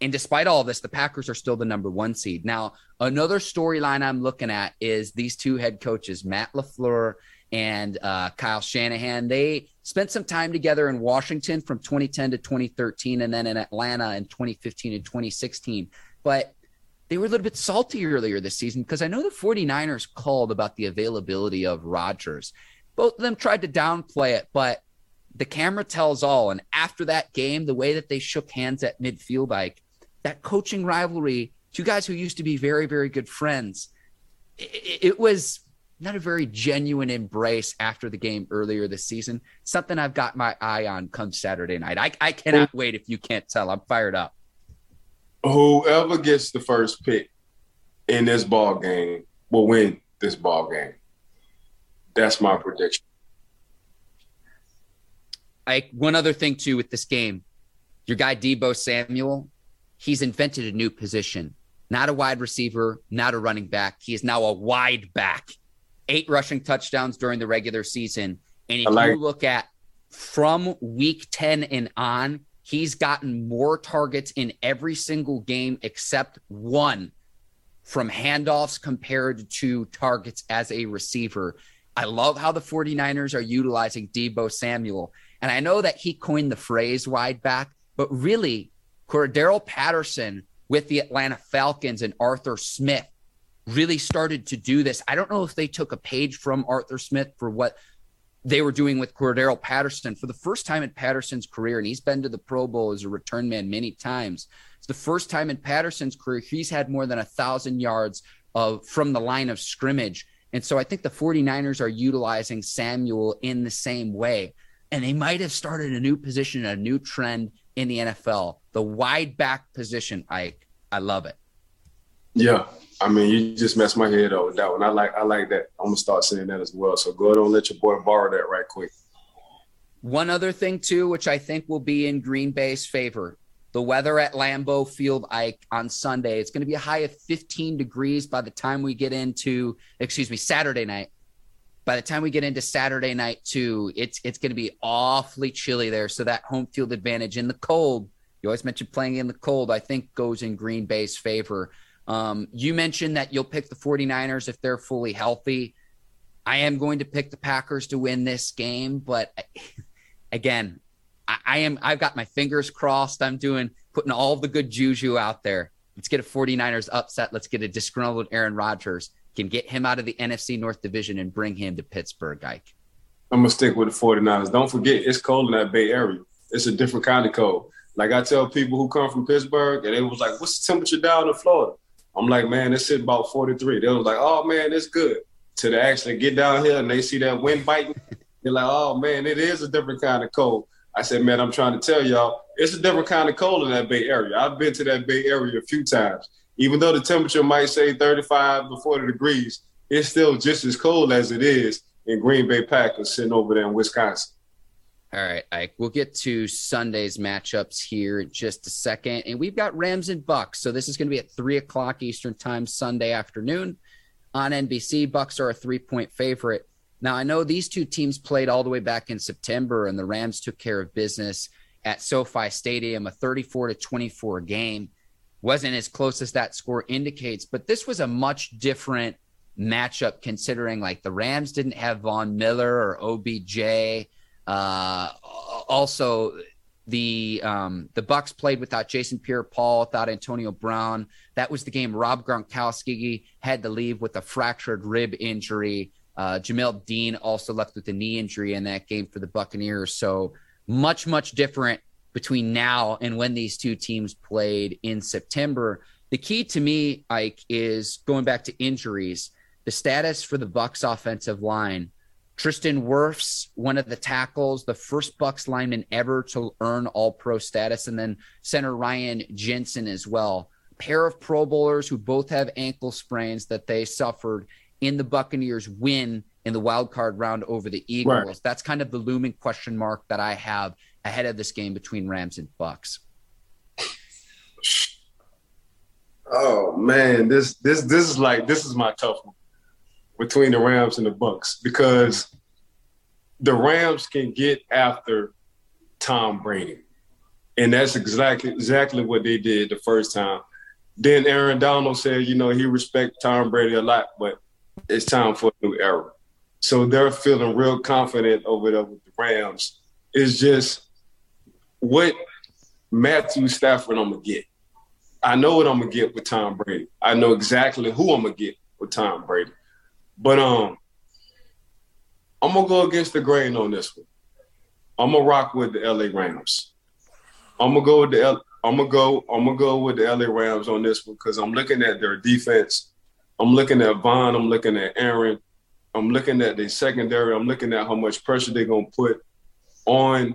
And despite all this, the Packers are still the number one seed. Now, another storyline I'm looking at is these two head coaches, Matt LaFleur and uh, Kyle Shanahan. They spent some time together in Washington from 2010 to 2013, and then in Atlanta in 2015 and 2016 but they were a little bit salty earlier this season because I know the 49ers called about the availability of Rodgers. Both of them tried to downplay it, but the camera tells all. And after that game, the way that they shook hands at midfield, like that coaching rivalry, two guys who used to be very, very good friends, it, it was not a very genuine embrace after the game earlier this season. Something I've got my eye on come Saturday night. I, I cannot wait if you can't tell. I'm fired up whoever gets the first pick in this ball game will win this ball game. That's my prediction. I one other thing too with this game, your guy Deebo Samuel, he's invented a new position. Not a wide receiver, not a running back. He is now a wide back. Eight rushing touchdowns during the regular season. And if like- you look at from week 10 and on, He's gotten more targets in every single game except one from handoffs compared to targets as a receiver. I love how the 49ers are utilizing Deebo Samuel. And I know that he coined the phrase wide back, but really, Cordarrelle Patterson with the Atlanta Falcons and Arthur Smith really started to do this. I don't know if they took a page from Arthur Smith for what they were doing with Cordarrelle Patterson for the first time in Patterson's career, and he's been to the Pro Bowl as a return man many times. It's the first time in Patterson's career he's had more than a thousand yards of from the line of scrimmage. And so I think the 49ers are utilizing Samuel in the same way. And they might have started a new position, a new trend in the NFL. The wide back position, I I love it. Yeah, I mean, you just messed my head up with that one. I like I like that. I'm gonna start saying that as well. So go ahead and let your boy borrow that right quick. One other thing too, which I think will be in Green Bay's favor, the weather at Lambeau Field Ike on Sunday. It's going to be a high of 15 degrees by the time we get into, excuse me, Saturday night. By the time we get into Saturday night too, it's it's going to be awfully chilly there. So that home field advantage in the cold, you always mentioned playing in the cold, I think goes in Green Bay's favor. Um, you mentioned that you'll pick the 49ers if they're fully healthy. I am going to pick the Packers to win this game, but <laughs> again, I, I am I've got my fingers crossed. I'm doing putting all the good juju out there. Let's get a 49ers upset. Let's get a disgruntled Aaron Rodgers. Can get him out of the NFC North Division and bring him to Pittsburgh, Ike. I'm gonna stick with the 49ers. Don't forget, it's cold in that Bay Area. It's a different kind of cold. Like I tell people who come from Pittsburgh, and they was like, "What's the temperature down in Florida?" I'm like, man, it's sitting about 43. They was like, oh man, it's good. To they actually get down here and they see that wind biting, they're like, oh man, it is a different kind of cold. I said, man, I'm trying to tell y'all, it's a different kind of cold in that Bay Area. I've been to that Bay Area a few times. Even though the temperature might say 35 to 40 degrees, it's still just as cold as it is in Green Bay Packers sitting over there in Wisconsin. All right, Ike. We'll get to Sunday's matchups here in just a second. And we've got Rams and Bucks. So this is going to be at three o'clock Eastern time Sunday afternoon on NBC. Bucks are a three-point favorite. Now I know these two teams played all the way back in September, and the Rams took care of business at SoFi Stadium, a 34 to 24 game. Wasn't as close as that score indicates, but this was a much different matchup considering like the Rams didn't have Von Miller or OBJ. Uh, also, the um, the Bucks played without Jason Pierre-Paul, without Antonio Brown. That was the game Rob Gronkowski had to leave with a fractured rib injury. Uh, Jamel Dean also left with a knee injury in that game for the Buccaneers. So much, much different between now and when these two teams played in September. The key to me, Ike, is going back to injuries. The status for the Bucks offensive line Tristan Wirfs, one of the tackles, the first Bucks lineman ever to earn All Pro status, and then center Ryan Jensen as well. Pair of Pro Bowlers who both have ankle sprains that they suffered in the Buccaneers win in the wild card round over the Eagles. Right. That's kind of the looming question mark that I have ahead of this game between Rams and Bucks. Oh man, this this this is like this is my tough one between the Rams and the Bucks because hmm. the Rams can get after Tom Brady. And that's exactly exactly what they did the first time. Then Aaron Donald said, you know, he respects Tom Brady a lot, but it's time for a new era. So they're feeling real confident over there with the Rams. It's just what Matthew Stafford I'm gonna get. I know what I'm gonna get with Tom Brady. I know exactly who I'm gonna get with Tom Brady. But um, I'm gonna go against the grain on this one. I'm gonna rock with the LA Rams. I'm gonna go with the L- I'm gonna go I'm gonna go with the LA Rams on this one because I'm looking at their defense. I'm looking at Von. I'm looking at Aaron. I'm looking at the secondary. I'm looking at how much pressure they're gonna put on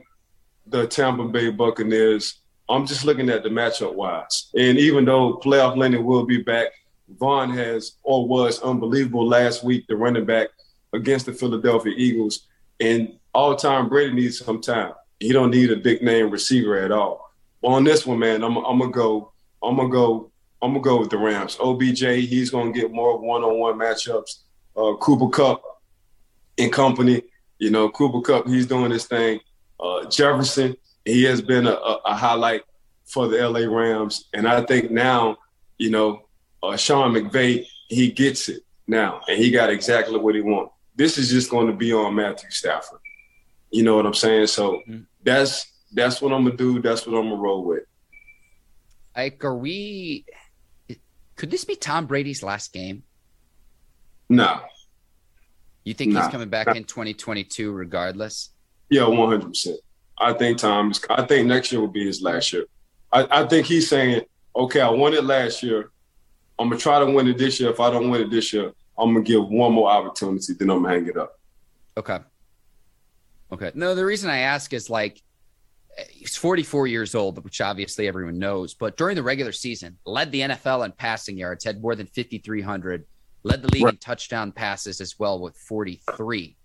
the Tampa Bay Buccaneers. I'm just looking at the matchup wise. And even though playoff Lenny will be back, Von has or was unbelievable last week, the running back against the Philadelphia Eagles. And all time Brady needs some time. He don't need a big name receiver at all. On this one, man, I'm, I'm gonna go. I'm gonna go. I'm gonna go with the Rams. OBJ, he's gonna get more one-on-one matchups. Uh, Cooper Kupp and company. You know, Cooper Kupp, he's doing his thing. Uh, Jefferson, he has been a, a, a highlight for the LA Rams, and I think now, you know, uh, Sean McVay, he gets it now, and he got exactly what he wants. This is just going to be on Matthew Stafford. You know what I'm saying? So mm-hmm. that's that's what I'm gonna do. That's what I'm gonna roll with. Like, are we? Could this be Tom Brady's last game? No. You think nah. he's coming back nah. in 2022 regardless? Yeah, 100. percent I think Tom. Is, I think next year will be his last year. I, I think he's saying, okay, I won it last year. I'm gonna try to win it this year. If I don't win it this year, I'm gonna give one more opportunity. Then I'm gonna hang it up. Okay. Okay. No, the reason I ask is like he's 44 years old, which obviously everyone knows. But during the regular season, led the NFL in passing yards, had more than 5,300, led the league right. in touchdown passes as well with 43.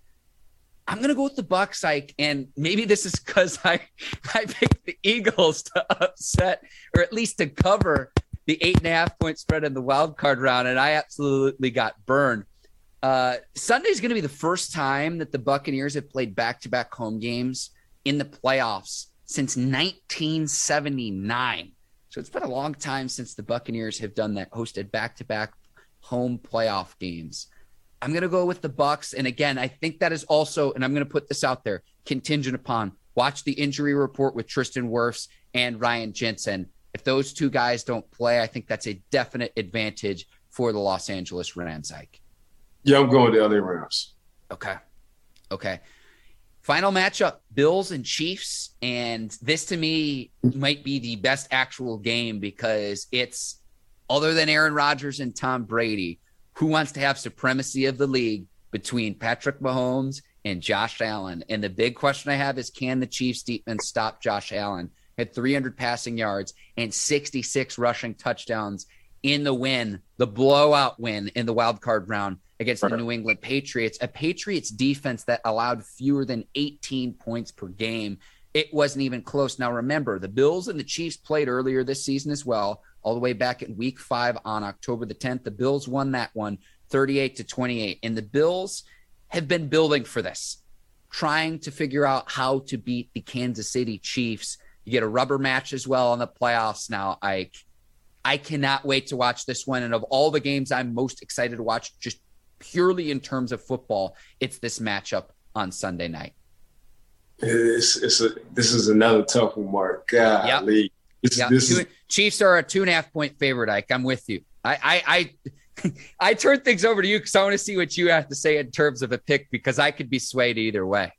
I'm gonna go with the Bucks, Ike, and maybe this is because I <laughs> I picked the Eagles to upset or at least to cover the eight and a half point spread in the wild card round, and I absolutely got burned. Uh, Sunday's going to be the first time that the Buccaneers have played back to back home games in the playoffs since 1979. So it's been a long time since the Buccaneers have done that, hosted back to back home playoff games. I'm going to go with the Bucks, and again, I think that is also, and I'm going to put this out there, contingent upon watch the injury report with Tristan Wirfs and Ryan Jensen if those two guys don't play, I think that's a definite advantage for the Los Angeles Rams. Ike. Yeah, I'm going to LA Rams. Okay. Okay. Final matchup Bills and Chiefs. And this to me might be the best actual game because it's other than Aaron Rodgers and Tom Brady, who wants to have supremacy of the league between Patrick Mahomes and Josh Allen. And the big question I have is can the Chiefs defense stop Josh Allen? Had 300 passing yards and 66 rushing touchdowns in the win, the blowout win in the wild card round against the New England Patriots, a Patriots defense that allowed fewer than 18 points per game. It wasn't even close. Now, remember, the Bills and the Chiefs played earlier this season as well, all the way back in week five on October the 10th. The Bills won that one 38 to 28. And the Bills have been building for this, trying to figure out how to beat the Kansas City Chiefs. You get a rubber match as well on the playoffs now, Ike. I cannot wait to watch this one. And of all the games I'm most excited to watch, just purely in terms of football, it's this matchup on Sunday night. It's, it's a, this is another tough one, Mark. Golly. Yep. This, yep. This two, is... Chiefs are a two and a half point favorite, Ike. I'm with you. I, I, I, <laughs> I turn things over to you because I want to see what you have to say in terms of a pick because I could be swayed either way.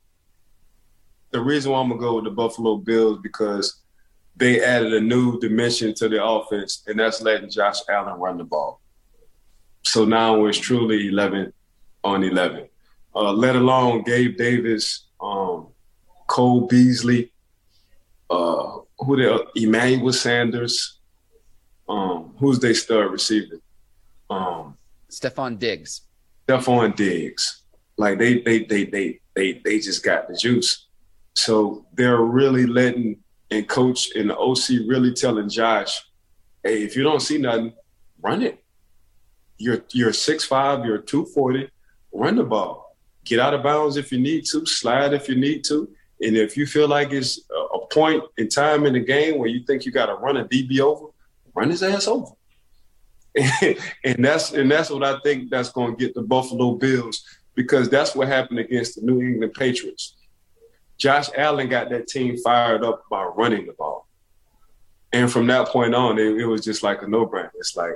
The reason why I'm gonna go with the Buffalo Bills because they added a new dimension to the offense, and that's letting Josh Allen run the ball. So now it's truly 11 on 11. Uh, let alone Gabe Davis, um, Cole Beasley, uh, who the Emmanuel Sanders, um, who's they star receiver? Um, Stefon Diggs. Stefon Diggs. Like they they they they they they just got the juice. So they're really letting and coach and the OC really telling Josh, hey, if you don't see nothing, run it. You're you're six five, you're two forty, run the ball. Get out of bounds if you need to, slide if you need to. And if you feel like it's a point in time in the game where you think you got to run a DB over, run his ass over. <laughs> and that's and that's what I think that's going to get the Buffalo Bills because that's what happened against the New England Patriots. Josh Allen got that team fired up by running the ball. And from that point on, it, it was just like a no-brainer. It's like,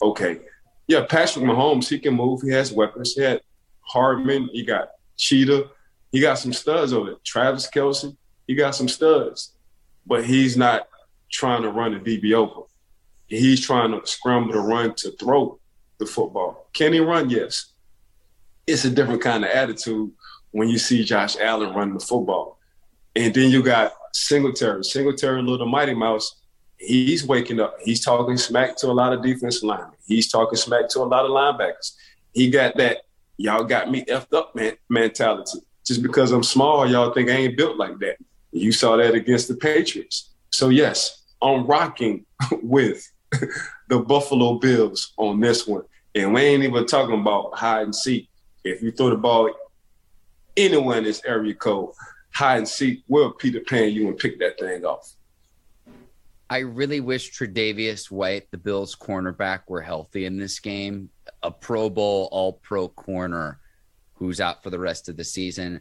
okay, yeah, Patrick Mahomes, he can move. He has weapons. He had Hardman. He got Cheetah. He got some studs over it. Travis Kelce. He got some studs. But he's not trying to run a DB over. He's trying to scramble to run to throw the football. Can he run? Yes. It's a different kind of attitude when you see Josh Allen running the football. And then you got Singletary. Singletary, little Mighty Mouse, he's waking up. He's talking smack to a lot of defense linemen. He's talking smack to a lot of linebackers. He got that y'all got me effed up man mentality. Just because I'm small, y'all think I ain't built like that. You saw that against the Patriots. So yes, I'm rocking <laughs> with <laughs> the Buffalo Bills on this one. And we ain't even talking about hide and seek. If you throw the ball anywhere in this area code, hide and seek, we'll Peter Pan you and pick that thing off. I really wish Tre'Davious White, the Bills cornerback, were healthy in this game. A Pro Bowl, All Pro corner who's out for the rest of the season.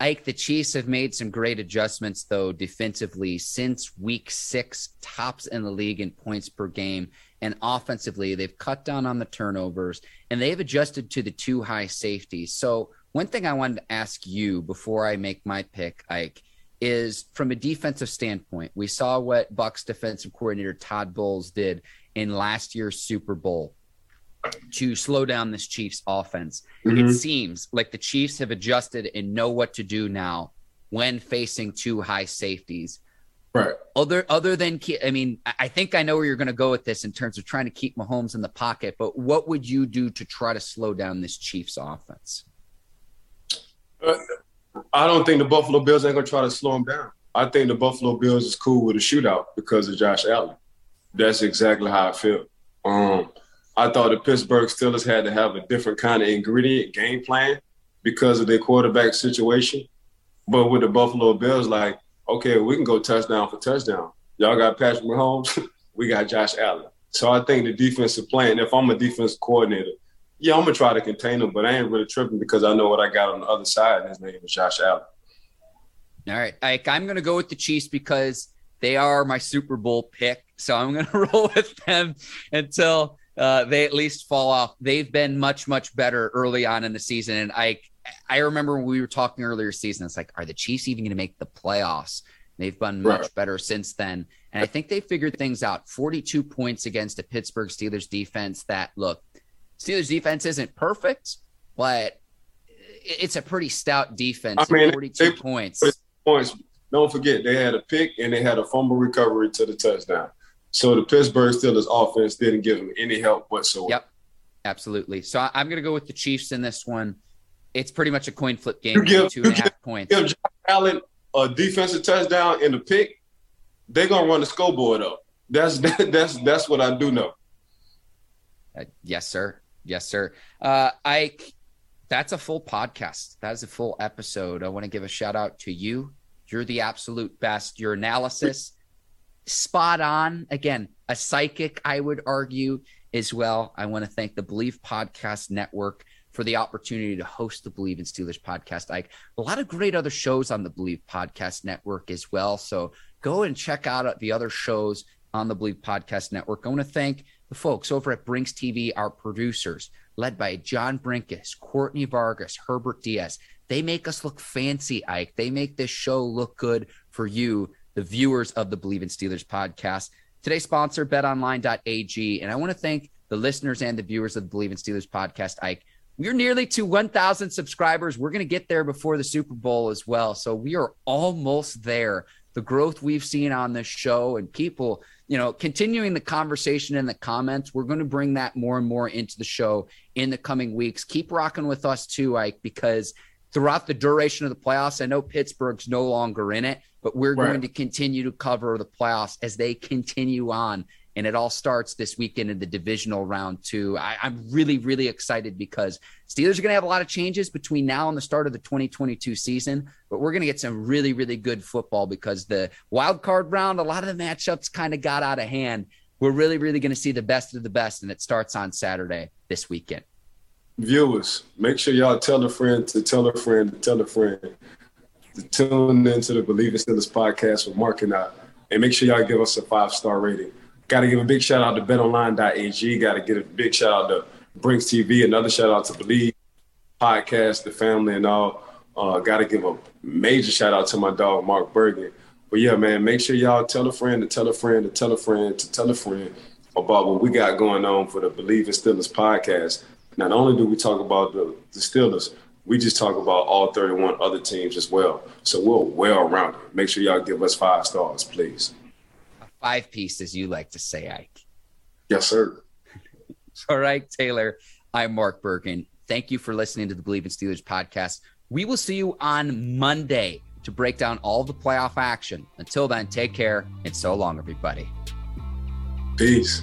Ike, the Chiefs have made some great adjustments, though, defensively since week six, tops in the league in points per game. And offensively, they've cut down on the turnovers and they've adjusted to the two high safeties. So, one thing I wanted to ask you before I make my pick, Ike, is from a defensive standpoint, we saw what Bucks defensive coordinator Todd Bowles did in last year's Super Bowl to slow down this Chiefs offense. Mm-hmm. It seems like the Chiefs have adjusted and know what to do now when facing two high safeties. Right. Other other than I mean, I think I know where you're going to go with this in terms of trying to keep Mahomes in the pocket. But what would you do to try to slow down this Chiefs offense? I don't think the Buffalo Bills ain't gonna try to slow him down. I think the Buffalo Bills is cool with a shootout because of Josh Allen. That's exactly how I feel. Um, I thought the Pittsburgh Steelers had to have a different kind of ingredient game plan because of their quarterback situation. But with the Buffalo Bills, like, okay, we can go touchdown for touchdown. Y'all got Patrick Mahomes, <laughs> we got Josh Allen. So I think the defensive plan, if I'm a defensive coordinator, yeah, I'm gonna try to contain him, but I ain't really tripping because I know what I got on the other side, and his name is Josh Allen. All right, Ike, I'm gonna go with the Chiefs because they are my Super Bowl pick, so I'm gonna <laughs> roll with them until uh, they at least fall off. They've been much much better early on in the season, and I I remember when we were talking earlier season. It's like, are the Chiefs even going to make the playoffs? They've been much right. better since then, and I think they figured things out. 42 points against a Pittsburgh Steelers defense that look Steelers defense isn't perfect, but it's a pretty stout defense. I mean, 42 they, points. Points. Don't forget, they had a pick and they had a fumble recovery to the touchdown. So the Pittsburgh Steelers offense didn't give them any help whatsoever. Yep, absolutely. So I'm going to go with the Chiefs in this one. It's pretty much a coin flip game. You give, two and a half give, points. Give Josh Allen a defensive touchdown and a pick, they're gonna run the scoreboard up. That's <laughs> that's that's what I do know. Uh, yes, sir. Yes, sir. Uh, Ike, that's a full podcast. That is a full episode. I want to give a shout out to you. You're the absolute best. Your analysis, spot on. Again, a psychic, I would argue as well. I want to thank the Bleav Podcast Network for the opportunity to host the Bleav in Steelers podcast. Ike, a lot of great other shows on the Bleav Podcast Network as well. So go and check out the other shows on the Bleav Podcast Network. I want to thank the folks over at Brinks TV, our producers, led by John Brinkus, Courtney Vargas, Herbert Diaz. They make us look fancy, Ike. They make this show look good for you, the viewers of the Bleav in Steelers podcast. Today's sponsor, betonline.ag. And I want to thank the listeners and the viewers of the Bleav in Steelers podcast, Ike. We're nearly to 1,000 subscribers. We're going to get there before the Super Bowl as well. So we are almost there. The growth we've seen on this show and people you know, continuing the conversation in the comments, we're going to bring that more and more into the show in the coming weeks. Keep rocking with us too, Ike, because throughout the duration of the playoffs, I know Pittsburgh's no longer in it, but we're right. going to continue to cover the playoffs as they continue on and it all starts this weekend in the divisional round two. I, am really, really excited because Steelers are going to have a lot of changes between now and the start of the 2022 season, but we're going to get some really, really good football because the wild card round, a lot of the matchups kind of got out of hand. We're really, really going to see the best of the best, and it starts on Saturday this weekend. Viewers, make sure y'all tell a friend to tell a friend to tell a friend to tune into the Bleav in Steelers podcast with Mark and I, and make sure y'all give us a five star rating. Got to give a big shout out to betonline.ag. Got to give a big shout out to Brinks TV. Another shout out to Bleav Podcast, the family, and all. Uh, Got to give a major shout out to my dog, Mark Bergen. But yeah, man, make sure y'all tell a friend to tell a friend to tell a friend to tell a friend about what we got going on for the Bleav in Steelers podcast. Not only do we talk about the, the Steelers, we just talk about all 31 other teams as well. So we're well rounded. Make sure y'all give us five stars, please five piece, as you like to say, Ike. Yes, sir. <laughs> All right, Taylor. I'm Mark Bergen. Thank you for listening to the Bleav in Steelers podcast. We will see you on Monday to break down all the playoff action. Until then, take care and so long, everybody. Peace.